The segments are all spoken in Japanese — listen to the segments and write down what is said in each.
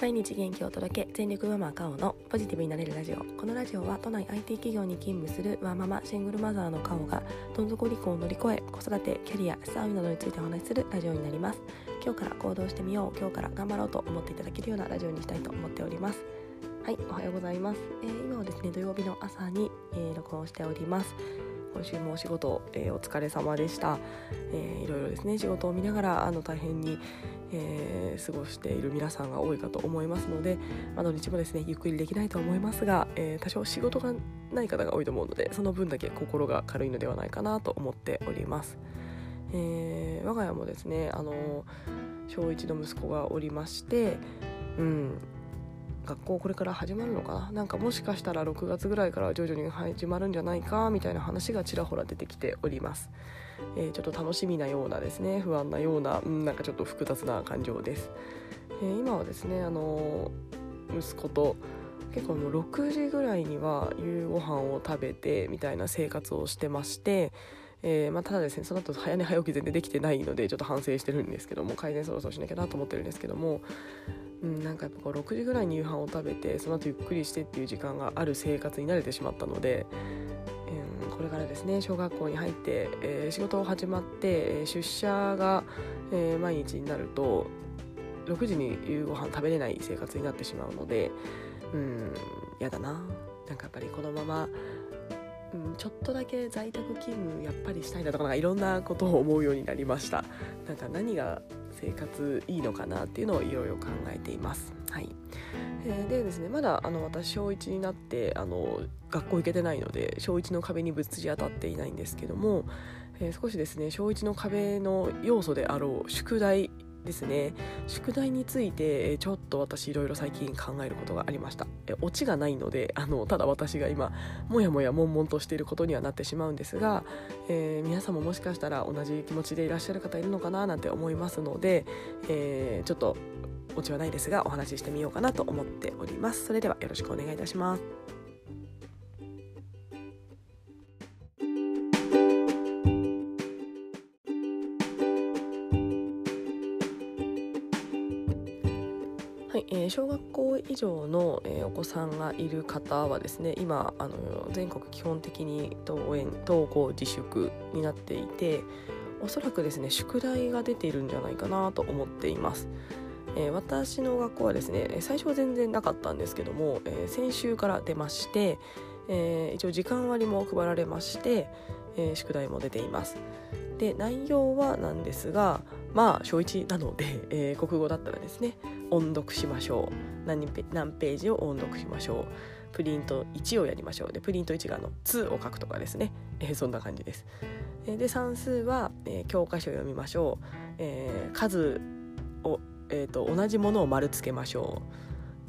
毎日元気を届け全力ママ赤尾のポジティブになれるラジオ。このラジオは都内 IT 企業に勤務するワーママシングルマザーのカオがどん底離婚を乗り越え子育てキャリア資産運などについてお話しするラジオになります。今日から行動してみよう今日から頑張ろうと思っていただけるようなラジオにしたいと思っております。はいおはようございます、えー、今はですね土曜日の朝に、えー、録音しております。今週もお仕事、えー、お疲れ様でした、えー、いろいろですね仕事を見ながらあの大変に、えー、過ごしている皆さんが多いかと思いますので、まあ、土日もですねゆっくりできないと思いますが、えー、多少仕事がない方が多いと思うのでその分だけ心が軽いのではないかなと思っております、えー、我が家もですねあの小1の息子がおりましてうん。学校これから始まるのかな？なんかもしかしたら6月ぐらいから徐々に始まるんじゃないか？みたいな話がちらほら出てきております、えー、ちょっと楽しみなようなですね。不安なような、うん、なんかちょっと複雑な感情です、えー、今はですねあの息子と結構もう6時ぐらいには夕ご飯を食べてみたいな生活をしてましてえーまあ、ただですねその後早寝早起き全然できてないのでちょっと反省してるんですけども改善そろそろしなきゃなと思ってるんですけども、うん、なんかやっぱこう6時ぐらいに夕飯を食べてその後ゆっくりしてっていう時間がある生活に慣れてしまったので、うん、これからですね小学校に入って、えー、仕事を始まって出社が、えー、毎日になると6時に夕ご飯食べれない生活になってしまうのでうん嫌だな。なんかやっぱりこのままうん、ちょっとだけ在宅勤務やっぱりしたいなとかなんかいろんなことを思うようになりました。なんか何が生活いいのかなっていうのをいろいろ考えています。はい。えー、でですねまだあの私小1になってあの学校行けてないので小1の壁にぶつり当たっていないんですけども、えー、少しですね小1の壁の要素であろう宿題ですね。宿題についてちょっと私いろいろ最近考えることがありました。オチがないのであのただ私が今もやもや悶々としていることにはなってしまうんですが、えー、皆さんももしかしたら同じ気持ちでいらっしゃる方いるのかななんて思いますので、えー、ちょっとオチはないですがお話ししてみようかなと思っております。それではよろしくお願いいたします。えー、小学校以上の、えー、お子さんがいる方はですね今あの全国基本的に登園登校自粛になっていておそらくですね宿題が出ているんじゃないかなと思っています。えー、私の学校はですね最初は全然なかったんですけども、え先週から出まして、え一応時間割も配られまして、え宿題も出ています。で内容はなんですがまあ小1なので、えー、国語だったらですね音読しましょう。何ページを音読しましょう。プリント1をやりましょう。でプリント1がの「2」を書くとかですね、えー、そんな感じです。で算数は、えー、教科書を読みましょう、えー、数を、えーと、同じものを丸つけましょ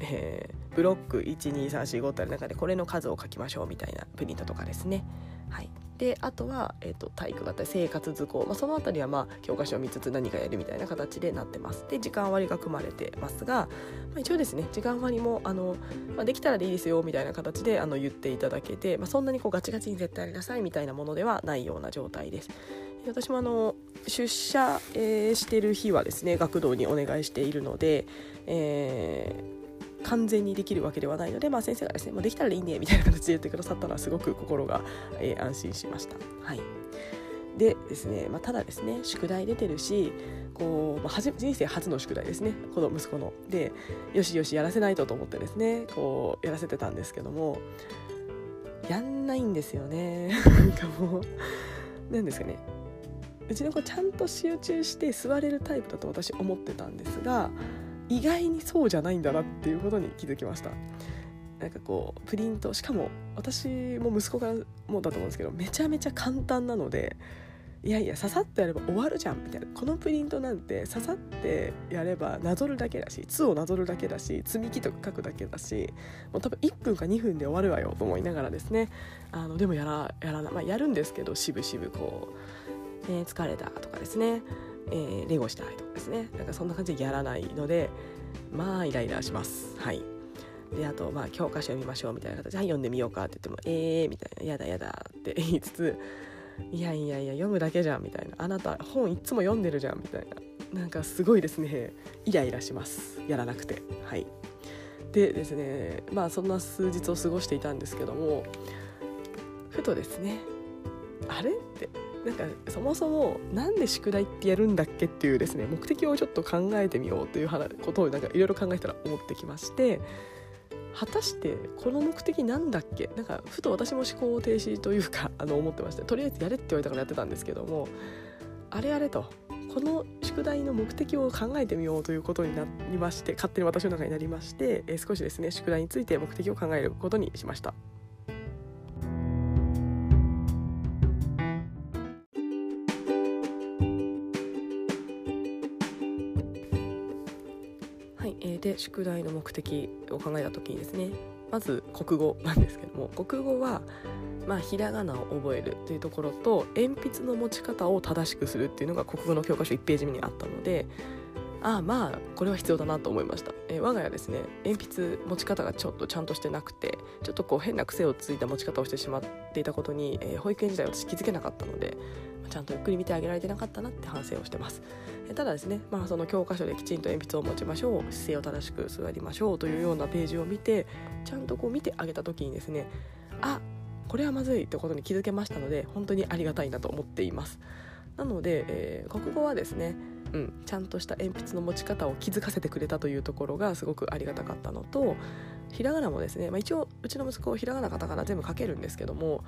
う、えー、ブロック12345ってある中でこれの数を書きましょうみたいなプリントとかですね。はい。であとは、えーと、体育型生活図工、まあ、その辺りは、まあ、教科書を見つつ何かやるみたいな形でなってます。で時間割が組まれてますが、まあ、一応ですね時間割もあの、まあ、できたらでいいですよみたいな形であの言っていただけて、まあ、そんなにこうガチガチに絶対やりなさいみたいなものではないような状態です。私もあの出社、えー、してる日はですね学童にお願いしているので、えー完全にできるわけではないので、まあ、先生がですね、まあ、できたらいいねみたいな形で言ってくださったのはすごく心が、えー、安心しました。はい。でですね、まあ、ただですね宿題出てるしこう、まあ、人生初の宿題ですねこの息子の。でよしよしやらせないとと思ってですねこうやらせてたんですけどもやんないんですよね。なんかもう何ですかね。うちの子ちゃんと集中して座れるタイプだと私思ってたんですが意外にそうじゃないんだなっていうことに気づきました。なんかこうプリントしかも私も息子がもだと思うんですけどめちゃめちゃ簡単なのでいやいやささっとやれば終わるじゃんみたいな。このプリントなんてささってやればなぞるだけだし「つ」をなぞるだけだし積み木とか書くだけだしもう多分1分か2分で終わるわよと思いながらですね。あのでもやらやらな、まあ、やるんですけどしぶしぶこう、えー、疲れたとかですね。えー、レゴしたいとかですね。なんかそんな感じでやらないのでまあイライラします。はい。であとまあ教科書読みましょうみたいな形で「はい読んでみようか」って言っても「えー」みたいな「やだやだ」って言いつつ「いやいやいや読むだけじゃん」みたいな「あなた本いつも読んでるじゃん」みたいな。なんかすごいですね。イライラします。やらなくて。はい。でですねまあそんな数日を過ごしていたんですけどもふとですねあれってなんかそもそもなんで宿題ってやるんだっけっていうですね目的をちょっと考えてみようということをなんかいろいろ考えたら思ってきまして果たしてこの目的なんだっけ？なんかふと私も思考停止というか あの思ってましてとりあえずやれって言われたからやってたんですけどもあれあれとこの宿題の目的を考えてみようということになりまして勝手に私の中になりまして、えー、少しですね宿題について目的を考えることにしました。はい、えー、で宿題の目的を考えた時にですねまず国語なんですけども国語はまあ、ひらがなを覚えるというところと鉛筆の持ち方を正しくするっていうのが国語の教科書1ページ目にあったのでああまあこれは必要だなと思いました、えー、我が家ですね鉛筆持ち方がちょっとちゃんとしてなくてちょっとこう変な癖をついた持ち方をしてしまっていたことに、えー、保育園時代私気づけなかったのでちゃんとゆっくり見てあげられてなかったなって反省をしてます、えー、ただですね、まあ、その教科書できちんと鉛筆を持ちましょう姿勢を正しく座りましょうというようなページを見てちゃんとこう見てあげた時にですねあこれはまずいってことに気づけましたので本当にありがたいなと思っています。なので、えー、国語はですねうん、ちゃんとした鉛筆の持ち方を気づかせてくれたというところがすごくありがたかったのとひらがなもですね、まあ、一応うちの息子ひらがなカタカナ全部書けるんですけども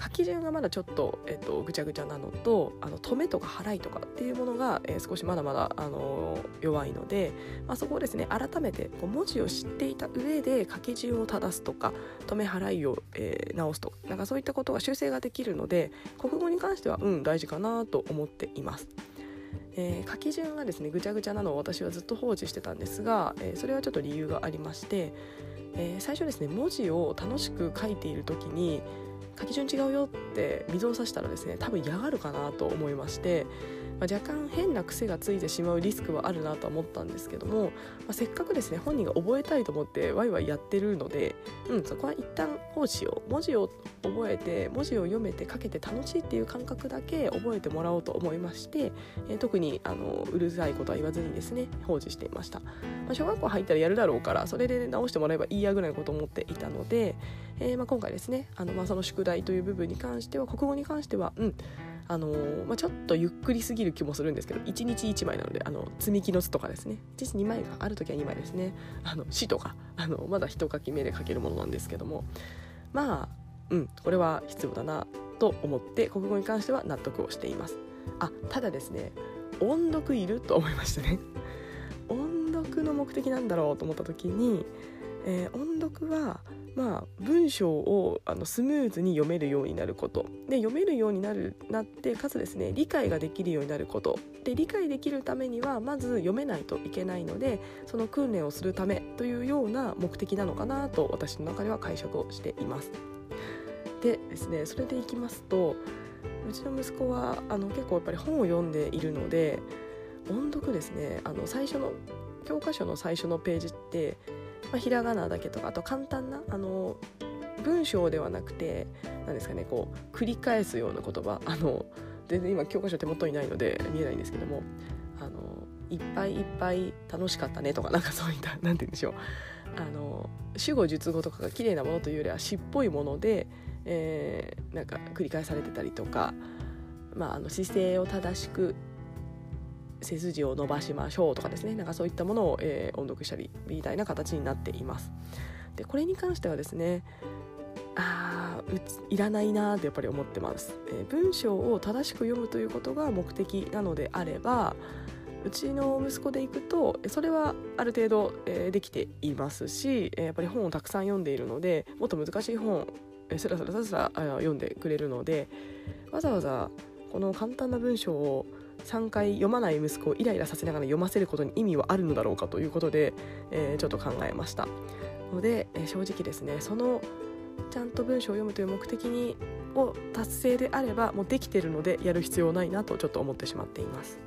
書き順がまだちょっと、えっと、ぐちゃぐちゃなのとあの止めとか払いとかっていうものが、えー、少しまだまだ、あのー、弱いので、まあ、そこをですね改めてこう文字を知っていた上で書き順を正すとか止め払いを、えー、直すとかなんかそういったことが修正ができるので国語に関してはうん大事かなと思っています。えー、書き順がですねぐちゃぐちゃなのを私はずっと放置してたんですが、えー、それはちょっと理由がありまして、えー、最初ですね文字を楽しく書いている時に書き順違うよって水を差したらですね多分嫌がるかなと思いまして、まあ、若干変な癖がついてしまうリスクはあるなと思ったんですけども、まあ、せっかくですね本人が覚えたいと思ってワイワイやってるので、うん、そこは一旦放置を文字を覚えて文字を読めて書けて楽しいっていう感覚だけ覚えてもらおうと思いまして、えー、特にあのうるさいことは言わずにですね放置していました、まあ、小学校入ったらやるだろうからそれで直してもらえばいいやぐらいのことを思っていたので、えー、まあ、今回ですねあの、まあ、その宿題という部分に関しては国語に関してはうんあのー、まあ、ちょっとゆっくりすぎる気もするんですけど1日1枚なのであの積み木の図とかですね。1日2枚がある時は2枚ですね。あの詩とかあのまだ一書き目で書けるものなんですけども。まあうんこれは必要だなと思って国語に関しては納得をしています。あただですね音読いると思いましたね。音読の目的なんだろうと思った時に、えー、音読はまあ、文章をあのスムーズに読めるようになることで読めるようになるなってかつですね理解ができるようになることで理解できるためにはまず読めないといけないのでその訓練をするためというような目的なのかなと私の中では解釈をしています。でですねそれでいきますとうちの息子はあの結構やっぱり本を読んでいるので音読ですねあの最初の教科書の最初のページってまあ、ひらがなだけとかあと簡単なあの文章ではなくて何ですかねこう繰り返すような言葉。あの全然今教科書手元にないので見えないんですけどもあのいっぱいいっぱい楽しかったねとかなんかそういった何て言うんでしょう。あの主語述語とかが綺麗なものというよりは詩っぽいもので、えー、なんか繰り返されてたりとか、まあ、あの姿勢を正しく背筋を伸ばしましょうとかですね。なんかそういったものを、えー、音読したりみたいな形になっています。でこれに関してはですねあういらないなってやっぱり思ってます、えー、文章を正しく読むということが目的なのであればうちの息子でいくとそれはある程度、えー、できていますし、えー、やっぱり本をたくさん読んでいるのでもっと難しい本スラスラスラスラ読んでくれるのでわざわざこの簡単な文章を3回読まない息子をイライラさせながら読ませることに意味はあるのだろうかということで、えー、ちょっと考えましたので、えー、正直ですねそのちゃんと文章を読むという目的にを達成であればもうできてるのでやる必要ないなとちょっと思ってしまっています。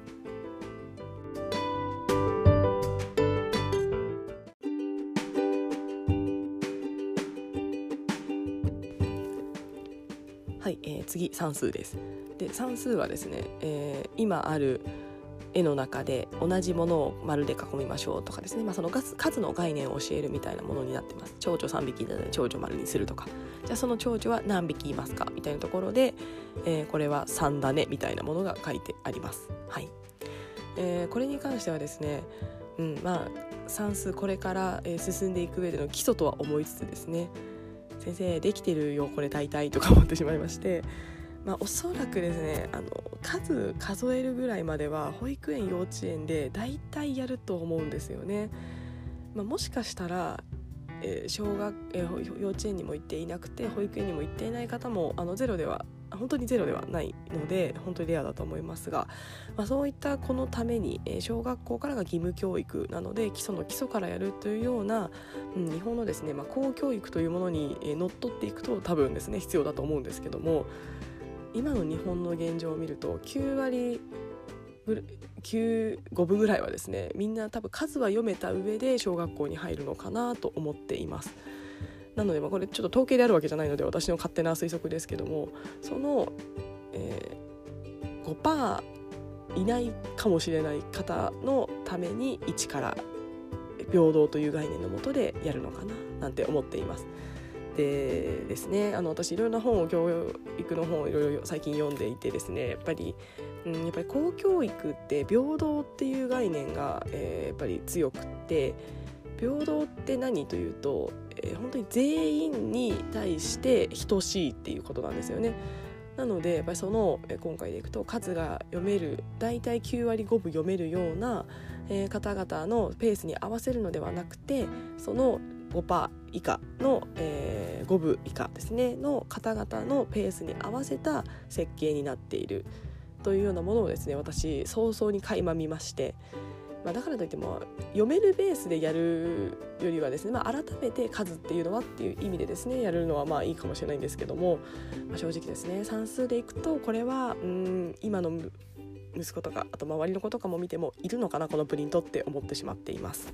次算数です。で算数はですね、えー、今ある、絵の中で同じものを丸で囲みましょうとかですね、まあ、その数の概念を教えるみたいなものになってます。蝶々3匹いたので蝶々丸にするとか。じゃあその蝶々は何匹いますかみたいなところで、えー、これは3だねみたいなものが書いてあります。はい。えー、これに関してはですねうん、まあ算数これから、え進んでいく上での基礎とは思いつつですね先生できてるよこれ大体とか思ってしまいまして、まあ、おそらくですねあの数数えるぐらいまでは保育園幼稚園で大体やると思うんですよね。まあ、もしかしたらえー、小学、えー、幼稚園にも行っていなくて保育園にも行っていない方もあのゼロでは本当にゼロではないので本当にレアだと思いますが、まあ、そういった子のために、えー、小学校からが義務教育なので基礎の基礎からやるというような、うん、日本のですね、まあ、公教育というものに、えー、のっとっていくと多分ですね必要だと思うんですけども今の日本の現状を見ると9割9 5分ぐらいはですねみんな多分数は読めた上で小学校に入るのかなと思っています。なので、まあ、これちょっと統計であるわけじゃないので私の勝手な推測ですけどもその、えー、5%いないかもしれない方のために1から平等という概念のもとでやるのかななんて思っています。でですねあの私いろんな本を教育の本をいろいろ最近読んでいてですねやっぱり、やっぱり公教育って平等っていう概念が、えー、やっぱり強くって平等って何というと、えー、本当に全員に対して等しいっていうことなんですよね。なのでやっぱりその今回でいくと数が読める大体9割5分読めるような、えー、方々のペースに合わせるのではなくてその5%以下の、えー、5分以下ですねの方々のペースに合わせた設計になっているというようなものをですね私早々に垣間見まして、まあ、だからといっても読めるベースでやるよりはですね、まあ、改めて数っていうのはっていう意味でですねやるのはまあいいかもしれないんですけども、まあ、正直ですね算数でいくとこれはうん今の息子とかあと周りの子とかも見てもいるのかなこのプリントって思ってしまっています。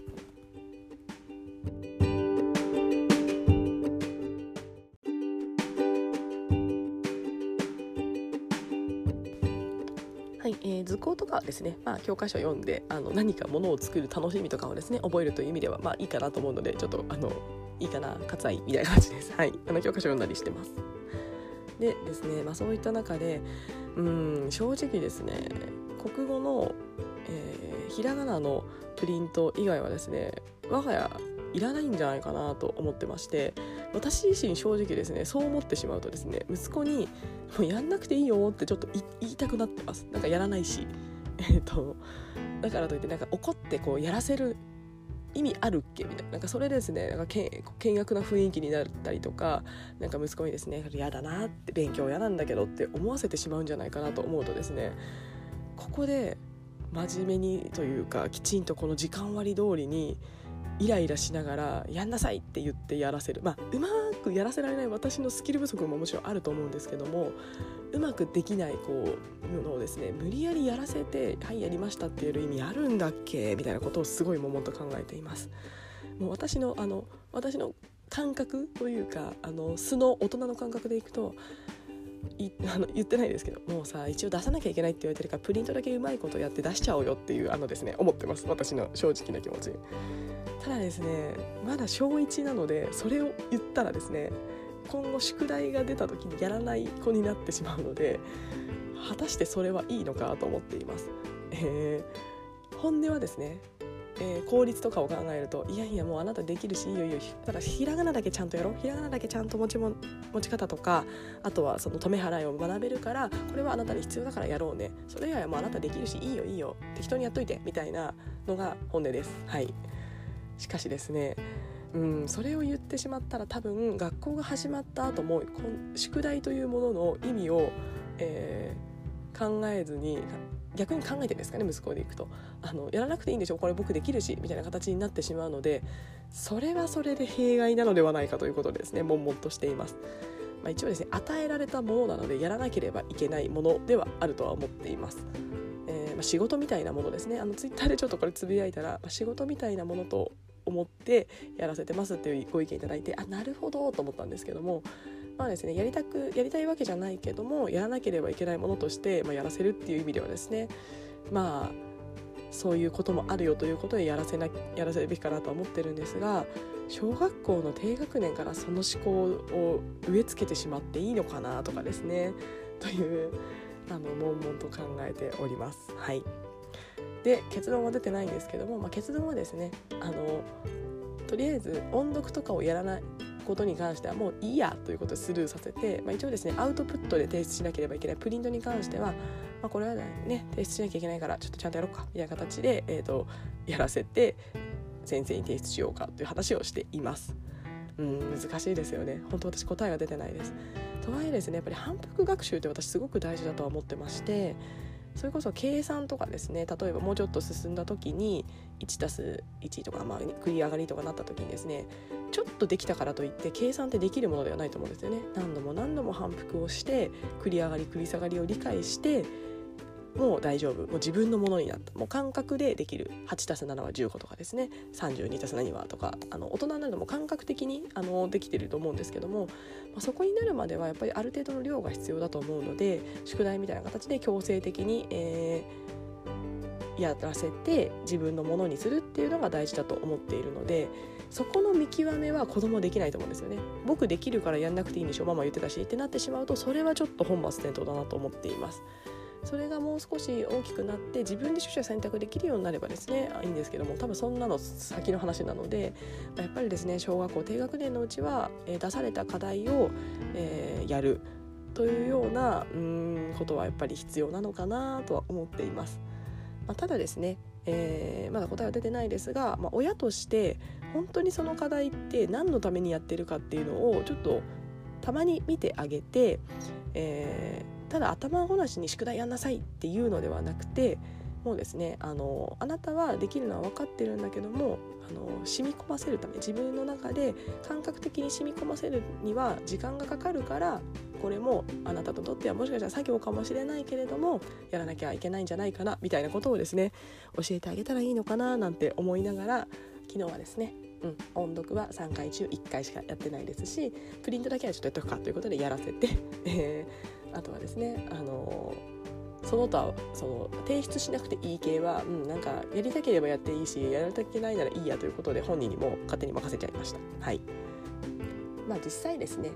え図工とかはですね、まあ、教科書を読んであの何かものを作る楽しみとかをですね覚えるという意味ではまあいいかなと思うのでちょっとあのいいかな割愛みたいな感じです。はい、あの教科書読んだりしてます。でですね、まあ、そういった中でうん正直ですね国語の、えー、ひらがなのプリント以外はですね我が家いらないんじゃないかなと思ってまして私自身正直ですねそう思ってしまうとですね息子に「もうやんなくていいよ」ってちょっと言いたくなってます。なんかやらないし。えっとだからといってなんか怒ってこうやらせる意味あるっけみたいな。なんかそれですね。なんかけ険悪な雰囲気になったりとかなんか息子にですね嫌だなって勉強嫌なんだけどって思わせてしまうんじゃないかなと思うとですねここで真面目にというかきちんとこの時間割通りにイライラしながらやんなさいって言ってやらせるまあうまくやらせられない私のスキル不足ももちろんあると思うんですけどもうまくできないこうのをですね無理やりやらせて「はいやりました」って言える意味あるんだっけ？みたいなことをすごいももと考えています。もう私のあの私の感覚というかあの素の大人の感覚でいくとい あの言ってないですけどもうさ一応出さなきゃいけないって言われてるからプリントだけうまいことやって出しちゃおうよっていうあのですね思ってます。私の正直な気持ち。ただですねまだ小1なのでそれを言ったらですね今後宿題が出た時にやらない子になってしまうので果たしてそれはいいのかと思っています、えー、本音はですねえー、効率とかを考えるといやいやもうあなたできるしいいよいいよ。ただひらがなだけちゃんとやろう。ひらがなだけちゃんと持ちも持ち方とかあとはその止め払いを学べるからこれはあなたに必要だからやろうね。それ以外はもうあなたできるしいいよいいよ。適当にやっといてみたいなのが本音です。はい。しかしですねうんそれを言ってしまったら多分学校が始まった後も宿題というものの意味を、えー、考えずに逆に考えてんですかね息子でいくとあのやらなくていいんでしょこれ僕できるしみたいな形になってしまうのでそれはそれで弊害なのではないかということでですね悶々としています。まあ、一応ですね与えられたものなのでやらなければいけないものではあるとは思っています。えー、まあ、仕事みたいなものですねあのツイッターでちょっとこれつぶやいたら、まあ、仕事みたいなものと思ってやらせてますっていうご意見いただいてあなるほどと思ったんですけどもまあですねやりたくやりたいわけじゃないけどもやらなければいけないものとして、まあ、やらせるっていう意味ではですねまあそういうこともあるよということでやらせなやらせるべきかなとは思ってるんですが小学校の低学年からその思考を植え付けてしまっていいのかなとかですねというあの悶々と考えております。はいで結論は出てないんですけども、まあ、結論はですねあのとりあえず音読とかをやらないことに関してはもういいやということでスルーさせて、まあ、一応ですねアウトプットで提出しなければいけない。プリントに関しては、まあ、これはね提出しなきゃいけないからちょっとちゃんとやろうか。みたいな形で、えーと、やらせて先生に提出しようかという話をしています。うん難しいですよね。本当私答えが出てないです。とはいえですねやっぱり反復学習って私すごく大事だとは思ってましてそれこそ計算とかですね例えばもうちょっと進んだ時に 1+1 とか、まあ、繰り上がりとかなった時にですねちょっとできたからといって計算ってできるものではないと思うんですよね。何度も何度も反復をして繰り上がり繰り下がりを理解してもう大丈夫。もう自分のものになった。もう感覚でできる。8+7 は15とかですね。32+7 はとか。あの大人になるのも感覚的にあのできてると思うんですけども、まあ、そこになるまではやっぱりある程度の量が必要だと思うので宿題みたいな形で強制的に、えー、やらせて自分のものにするっていうのが大事だと思っているのでそこの見極めは子供できないと思うんですよね。僕できるからやんなくていいんでしょ。ママ言ってたしってなってしまうとそれはちょっと本末転倒だなと思っています。それがもう少し大きくなって自分で取捨選択できるようになればですねいいんですけども多分そんなの先の話なのでやっぱりですね小学校低学年のうちは、え、出された課題を、えー、やるというようなうんことはやっぱり必要なのかなとは思っています。まあ、ただですね、えー、まだ答えは出てないですが、まあ、親として本当にその課題って何のためにやってるかっていうのをちょっとたまに見てあげて、えーただ頭ごなしに宿題やんなさいっていうのではなくてもうですねあのあなたはできるのは分かってるんだけどもあの染み込ませるため自分の中で感覚的に染み込ませるには時間がかかるからこれもあなたととってはもしかしたら作業かもしれないけれどもやらなきゃいけないんじゃないかなみたいなことをですね教えてあげたらいいのかななんて思いながら昨日はですねうん、音読は3回中1回しかやってないですしプリントだけはちょっとやっとくかということでやらせて、あとはですねあのその他その提出しなくていい系は、うん、なんかやりたければやっていいしやりたくないならいいやということで本人にも勝手に任せちゃいました。はいまあ、実際ですね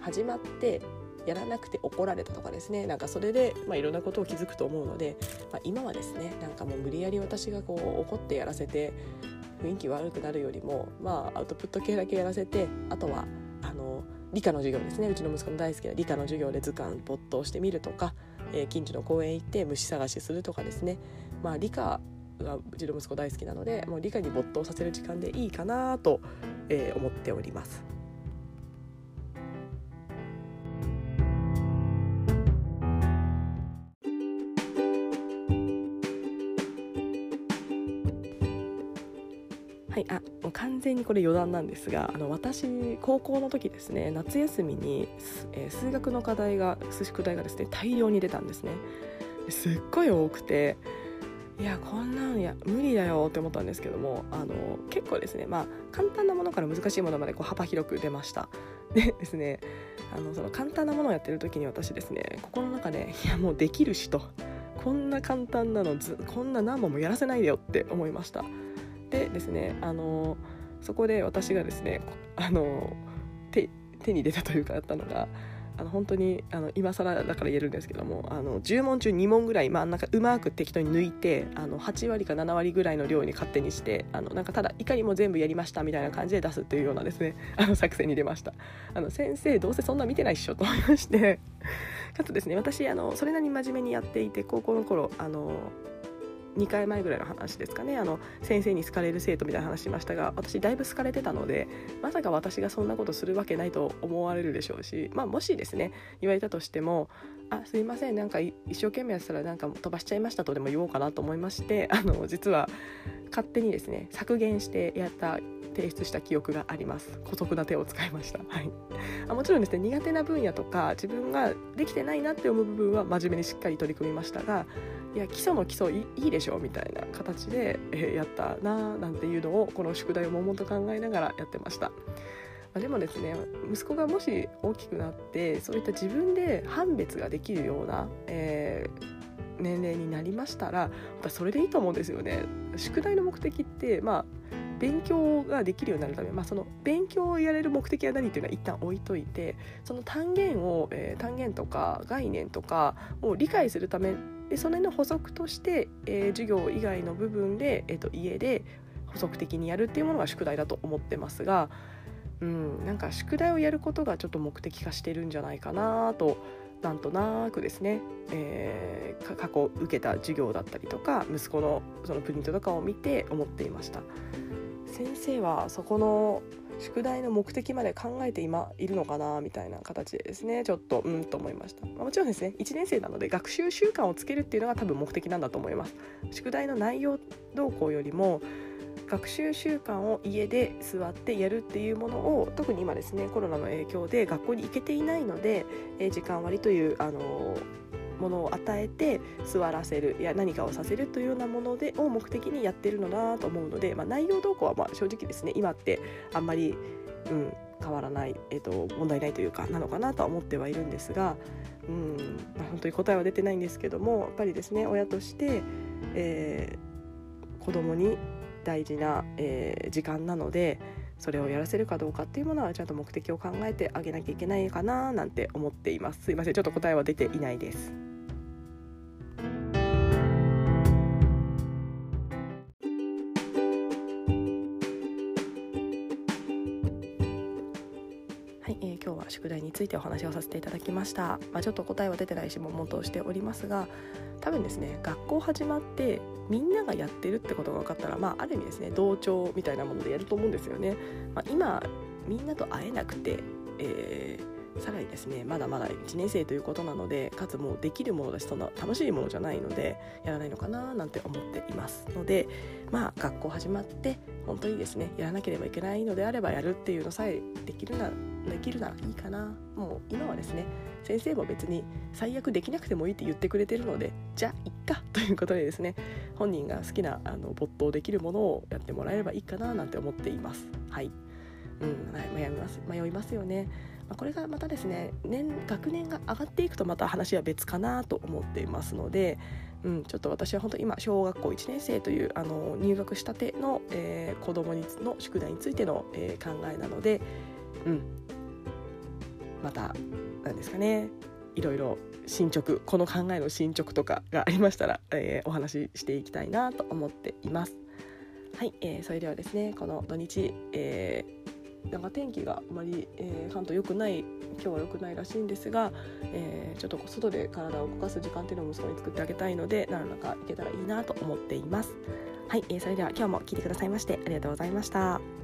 始まってやらなくて怒られたとかですねなんかそれで、まあ、いろんなことを気づくと思うので、まあ、今はですねなんかもう無理やり私がこう怒ってやらせて雰囲気悪くなるよりもまあアウトプット系だけやらせてあとは理科の授業ですねうちの息子の大好きな理科の授業で図鑑没頭してみるとか、えー、近所の公園行って虫探しするとかですねまあ理科がうちの息子大好きなのでもう理科に没頭させる時間でいいかなと、えー、思っております。いあもう完全にこれ余談なんですがあの私高校の時ですね夏休みに、えー、数学の課題が宿題がですね大量に出たんですね。すっごい多くていやこんなんや無理だよって思ったんですけどもあの結構ですねまあ簡単なものから難しいものまでこう幅広く出ました。でですねあのその簡単なものをやってる時に私ですね心の中でいやもうできるしと。こんな簡単なのずこんな何本もやらせないでよって思いました。でですねあのそこで私がですねあの手手に出たというかやったのがあの本当にあの今更だから言えるんですけどもあの10問中2問ぐらい真ん中うまく適当に抜いてあの8割か7割ぐらいの量に勝手にしてあのなんかただいかにも全部やりましたみたいな感じで出すというようなですねあの作戦に出ました。あの先生どうせそんな見てないっしょと思いまして。かつですね私あのそれなりに真面目にやっていて高校の頃あの2回前ぐらいの話ですかね。あの先生に好かれる生徒みたいな話しましたが私だいぶ好かれてたのでまさか私がそんなことするわけないと思われるでしょうし、まあ、もしですね言われたとしても「あすいませんなんか一生懸命やったらなんか飛ばしちゃいました」とでも言おうかなと思いまして あの実は勝手にですね削減してやった提出した記憶があります。姑息な手を使いました、はい、あもちろんですね苦手な分野とか自分ができてないなって思う部分は真面目にしっかり取り組みましたがいや基礎の基礎いいでしょみたいな形で、えー、やったななんていうのをこの宿題を悶々と考えながらやってました。まあ、でもですね息子がもし大きくなってそういった自分で判別ができるような、えー年齢になりましたらそれでいいと思うんですよね。宿題の目的ってまあ勉強ができるようになるため、まあ、その勉強をやれる目的は何っていうのは一旦置いといてその単元を、えー、単元とか概念とかを理解するためでそれの補足として、えー、授業以外の部分で、えーと、家で補足的にやるっていうものが宿題だと思ってますが、うん、なんか宿題をやることがちょっと目的化してるんじゃないかなとなんとなくですね、えー、過去受けた授業だったりとか息子のそのプリントとかを見て思っていました。先生はそこの宿題の目的まで考えて今いるのかなみたいな形でですね。ちょっとうんと思いました、まあ、もちろんですね1年生なので学習習慣をつけるっていうのが多分目的なんだと思います。宿題の内容動向よりも学習習慣を家で座ってやるっていうものを特に今ですねコロナの影響で学校に行けていないので、えー、時間割というあのーものを与えて座らせるや何かをさせるというようなものでを目的にやってるのだと思うので、まあ、内容動向はま正直ですね今ってあんまり、うん、変わらない、えーと、問題ないというかなのかなとは思ってはいるんですが、うんまあ、本当に答えは出てないんですけどもやっぱりですね親として、えー、子供に大事な、えー、時間なのでそれをやらせるかどうかっていうものはちゃんと目的を考えてあげなきゃいけないかななんて思っています。すいませんちょっと答えは出ていないです。ついてお話をさせていただきました、まあ、ちょっと答えは出てないし悶々としておりますが多分ですね学校始まってみんながやってるってことが分かったら、まあ、ある意味ですね同調みたいなものでやると思うんですよね。まあ、今みんなと会えなくて、えー、さらにですねまだまだ1年生ということなのでかつもうできるものだしそんな楽しいものじゃないのでやらないのかななんて思っていますのでまあ学校始まって本当にですねやらなければいけないのであればやるっていうのさえできるなできるならいいかな。もう今はですね先生も別に最悪できなくてもいいって言ってくれてるのでじゃあいっかということでですね本人が好きなあの没頭できるものをやってもらえればいいかななんて思っています。はい。うん、迷います。迷いますよね。まこれがまたですね年学年が上がっていくとまた話は別かなと思っていますので、うん、ちょっと私は本当今小学校1年生というあの入学したての、えー、子どもにの宿題についての、えー、考えなので、うん、また何ですかねいろいろ進捗この考えの進捗とかがありましたら、えー、お話ししていきたいなと思っています。はい、えー、それではですねこの土日、えー、なんか天気があまり、えー、関東良くない今日は良くないらしいんですが、えー、ちょっと外で体を動かす時間っていうのを息子に作ってあげたいので何らかいけたらいいなと思っています。はい、えー、それでは今日も聞いてくださいましてありがとうございました。